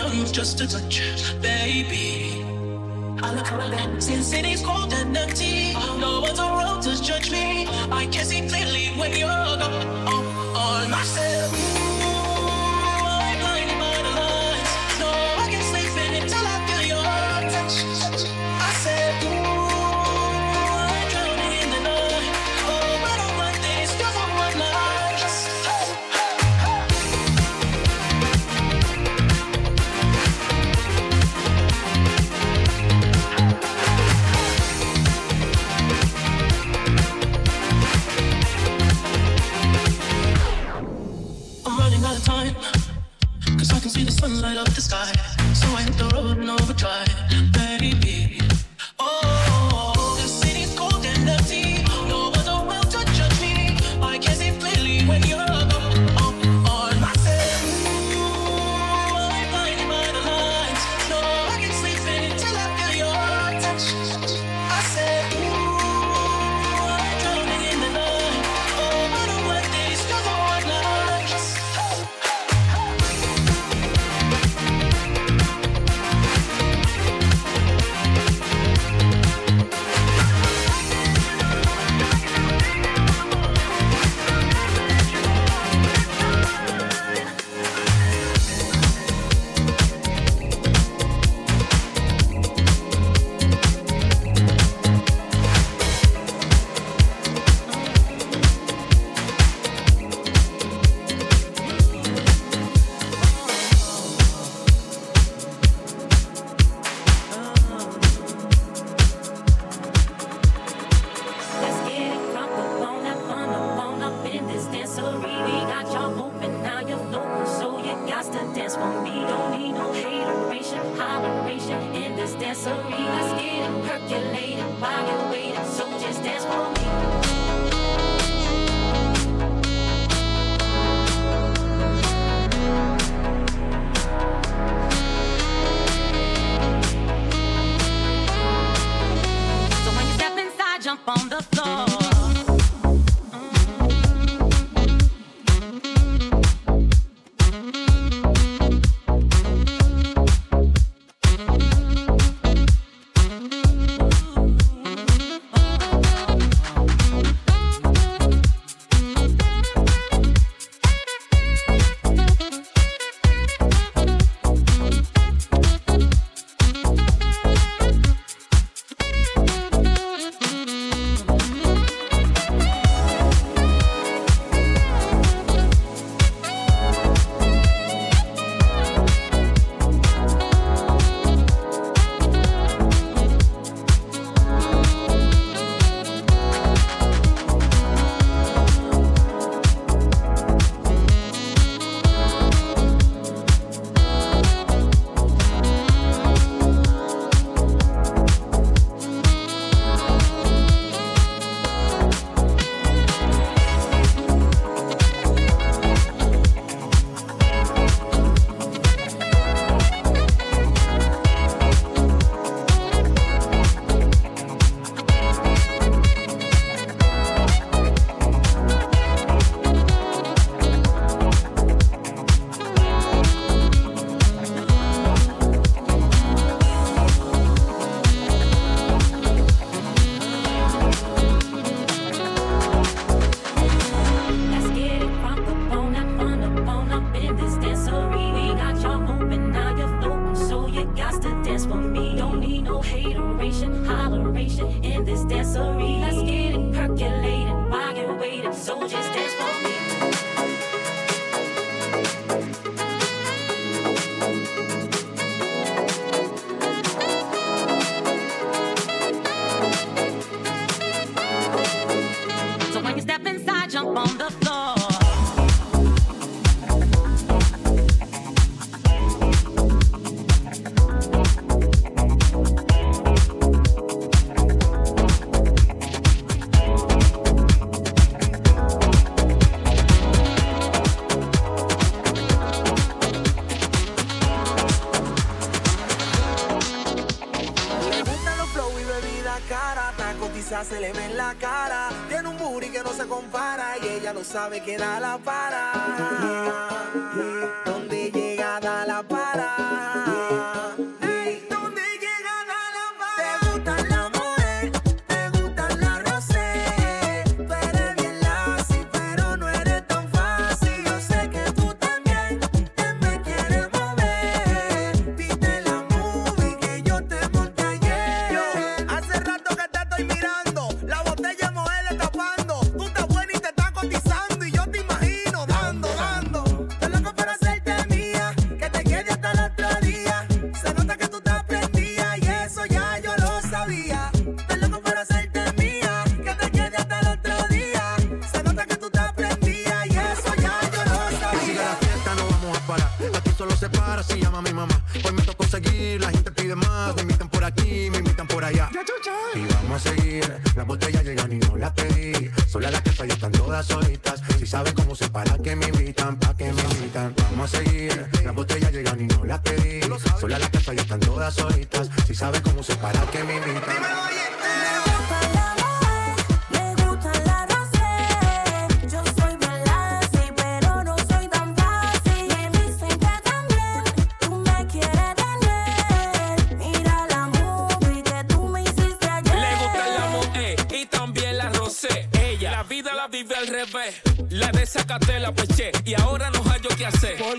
I'm just a touch, baby. I look around since city's cold and empty. No one's So I can see the sunlight up the sky. So I hit the road in overdrive, baby. Oh.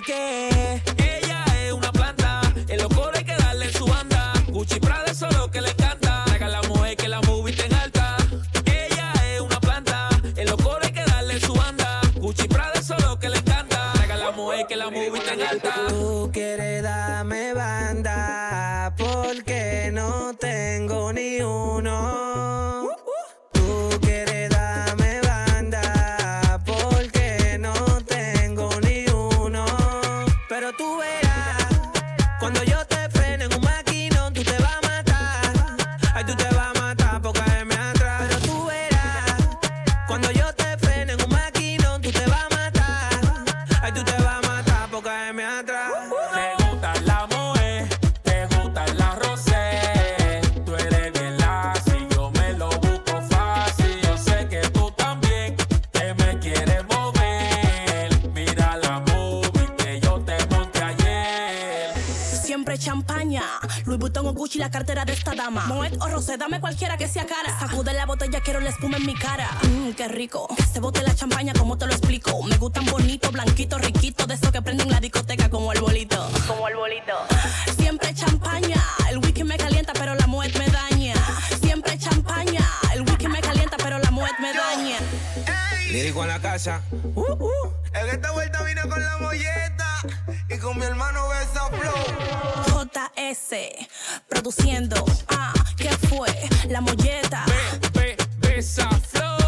quer. Dame cualquiera que sea cara. Sacude la botella, quiero la espuma en mi cara. Mmm, qué rico. Que se bote la champaña, como te lo explico. Me gustan bonito, blanquito, riquito. De eso que prenden la discoteca como el bolito. Como el bolito. Siempre champaña. El whisky me calienta, pero la muet me daña. Siempre champaña. El whisky me calienta, pero la muet me daña. Lírico en la casa. Uh, uh. En esta vuelta vine con la molleta con mi hermano Besa Flow. JS, produciendo. Ah, ¿qué fue? La molleta. Be, be, besa Flow.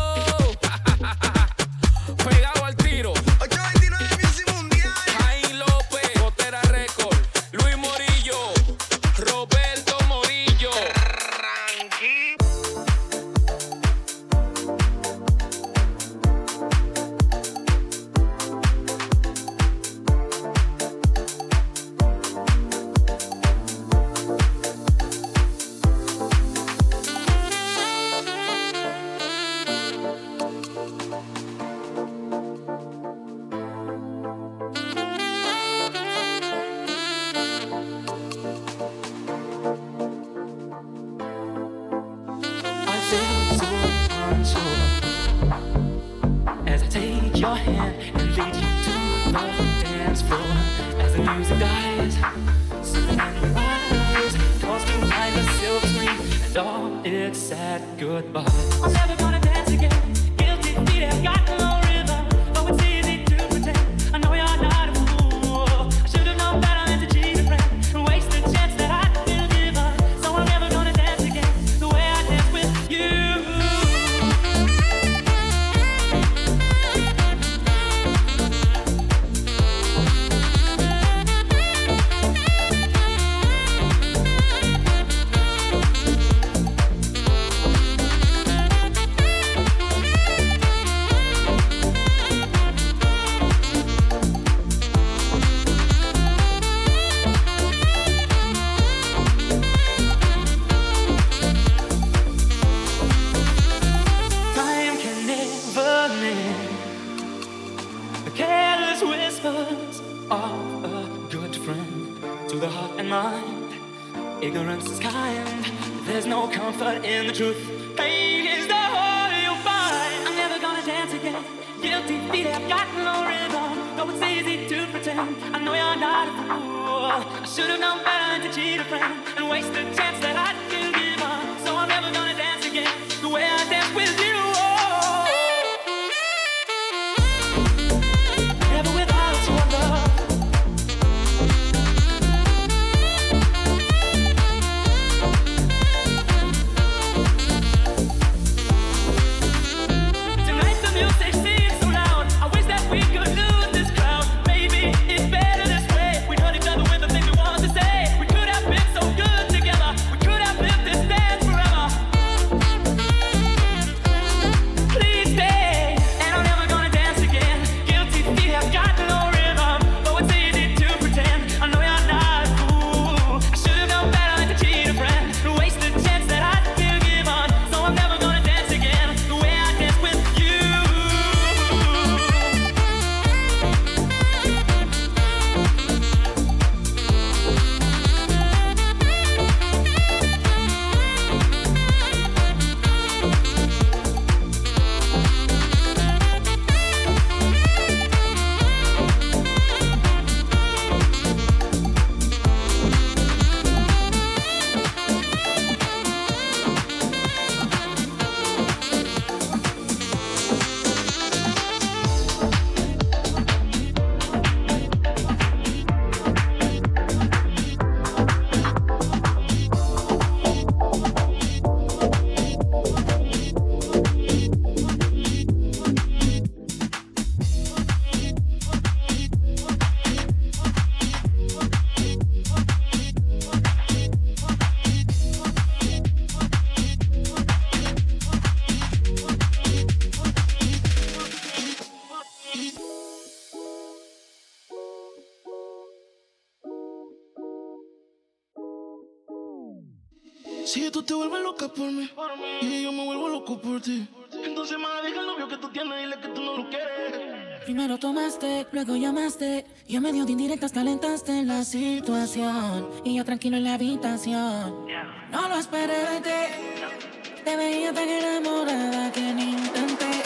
Luego llamaste. Yo medio de indirectas calentaste la situación. Y yo tranquilo en la habitación. No lo esperé de ti. Te veía tan enamorada que ni intenté.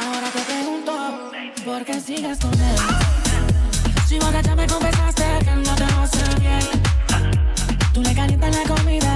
Ahora te pregunto, ¿por qué sigas con él? Si ya me confesaste que no te hace bien. Tú le calientas la comida,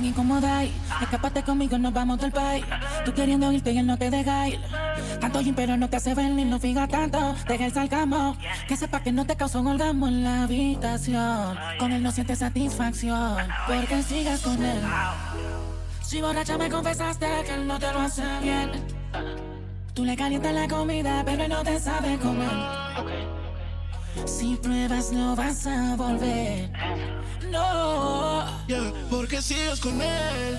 tan incómoda ahí. Escapaste conmigo, nos vamos del país. Tú queriendo irte y él no te deja ir. Tanto yin, pero no te hace venir, no fija tanto. Deja el salgamo. Que sepa que no te causó un orgasmo en la habitación. Con él no sientes satisfacción. Porque sigas con él. Si borracha me confesaste que él no te lo hace bien. Tú le calientas la comida, pero él no te sabe comer. Si pruebas no vas a volver. No. Yeah, porque sigues con él.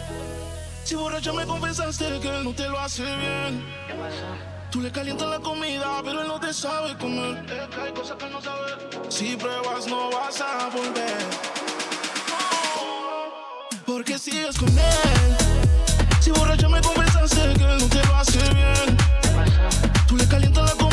Si borracha me confesaste que él no te lo hace bien. ¿Qué pasa? Tú le calientas la comida, pero él no te sabe comer. Hay cosas que no sabe. Si pruebas, no vas a volver. Porque sigues con él. Si borracha me confesaste que él no te lo hace bien. ¿Qué pasa? Tú le calientas la comida,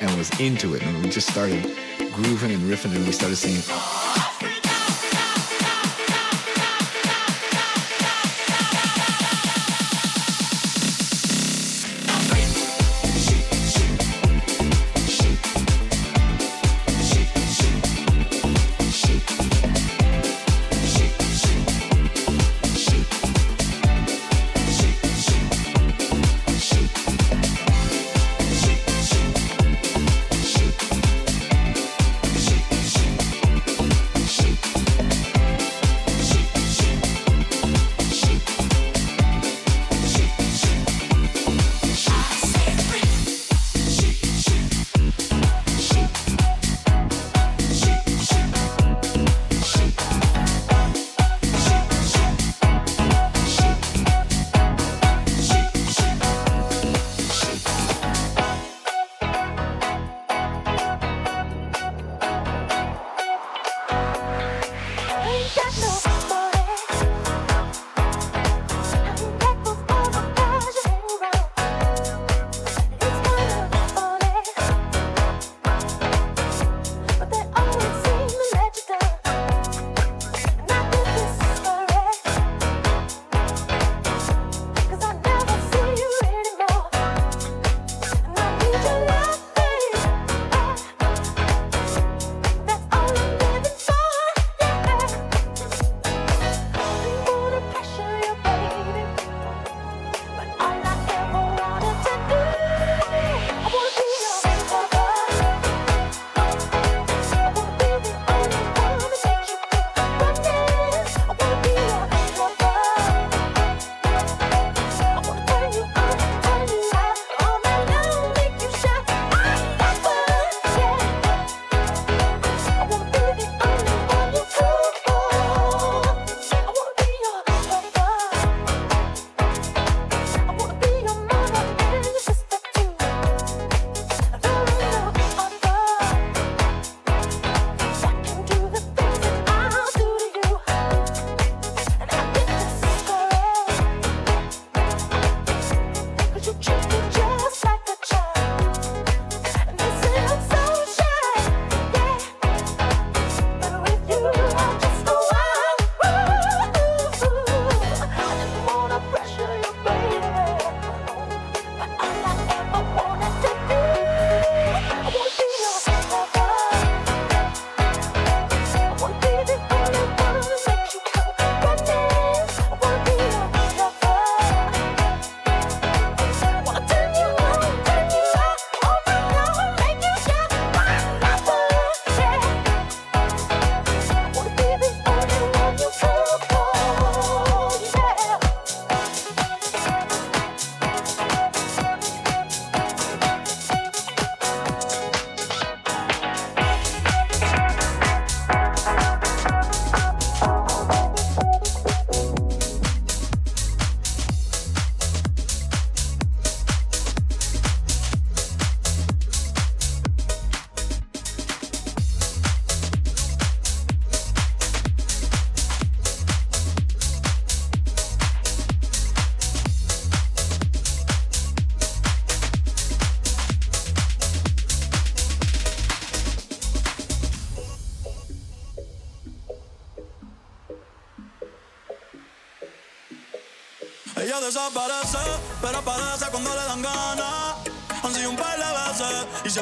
and was into it and we just started grooving and riffing and we started singing.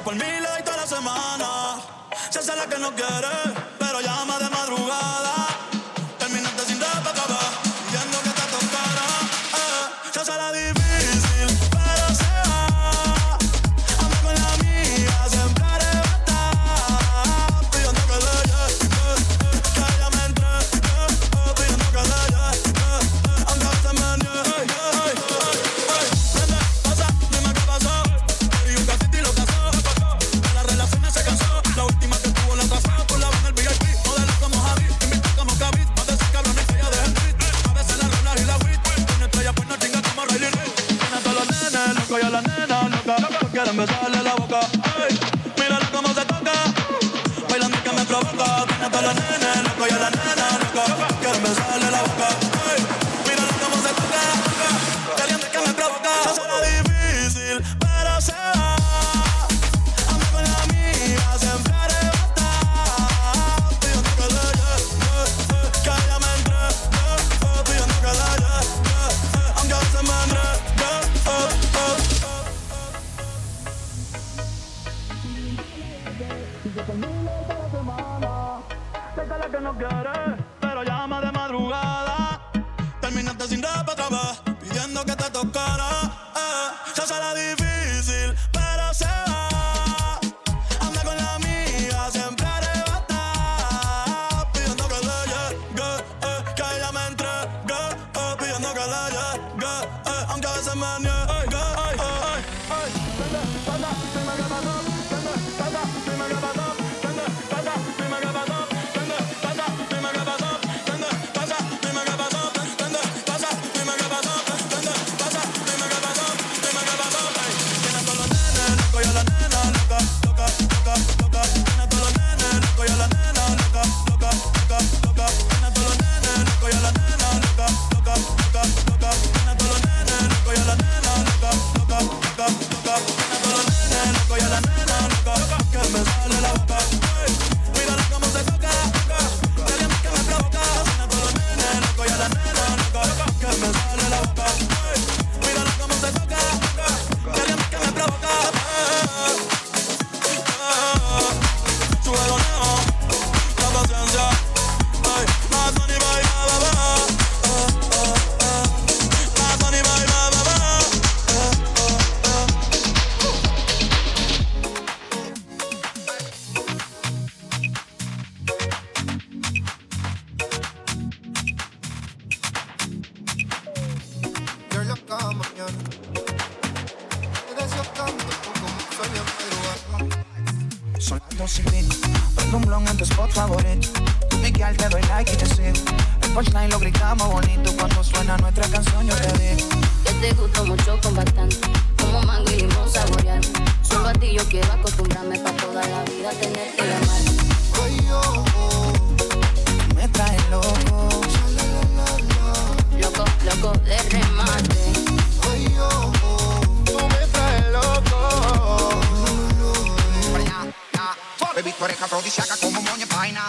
por mil like toda la semana. Se hace la que no quiere. December's all alone.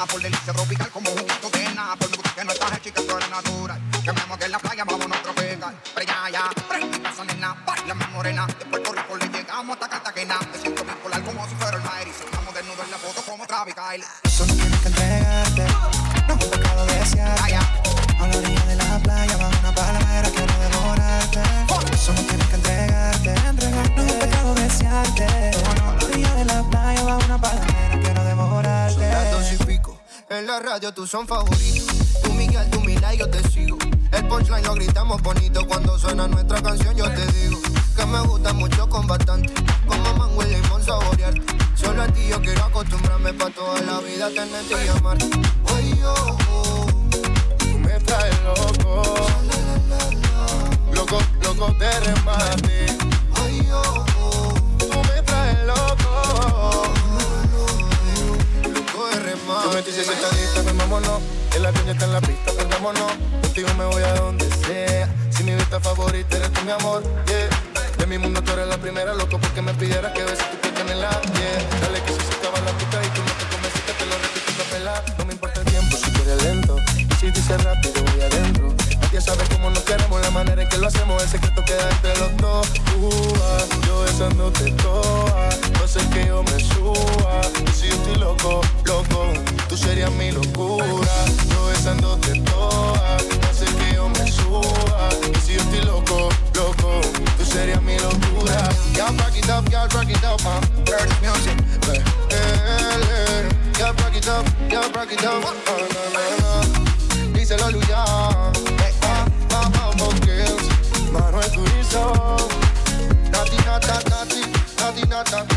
por la delicia tropical. son favoritos. Tú Miguel, tú mira y yo te sigo. El punchline lo gritamos bonito cuando suena nuestra canción. Yo te digo que me gusta mucho con bastante, como mango y limón saborearte. Solo a ti yo quiero acostumbrarme pa toda la vida tenerte y amarte. loco, loco. Tú serías mi locura. Yo besándote toda, hace que yo me suba. Y si yo estoy loco, loco, tú serías mi locura. Y'all rock it up, y'all rock it up, my bird music. Y'all rock it up, y'all rock it up. Ah, Díselo, Luya. Eh, ah, ah, Manuel Turizo. Nati, nata, nati, nati, nata.